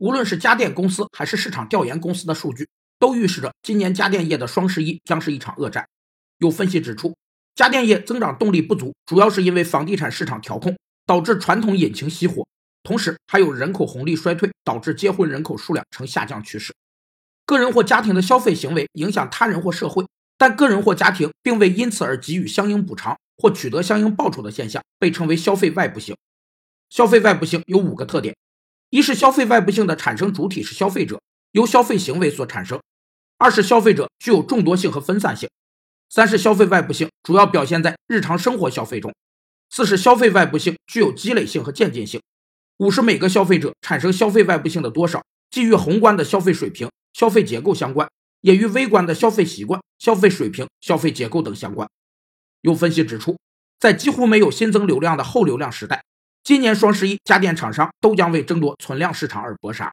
无论是家电公司还是市场调研公司的数据，都预示着今年家电业的双十一将是一场恶战。有分析指出，家电业增长动力不足，主要是因为房地产市场调控导致传统引擎熄火，同时还有人口红利衰退导致结婚人口数量呈下降趋势。个人或家庭的消费行为影响他人或社会，但个人或家庭并未因此而给予相应补偿或取得相应报酬的现象，被称为消费外部性。消费外部性有五个特点。一是消费外部性的产生主体是消费者，由消费行为所产生；二是消费者具有众多性和分散性；三是消费外部性主要表现在日常生活消费中；四是消费外部性具有积累性和渐进性；五是每个消费者产生消费外部性的多少，既与宏观的消费水平、消费结构相关，也与微观的消费习惯、消费水平、消费结构等相关。有分析指出，在几乎没有新增流量的后流量时代。今年双十一，家电厂商都将为争夺存量市场而搏杀。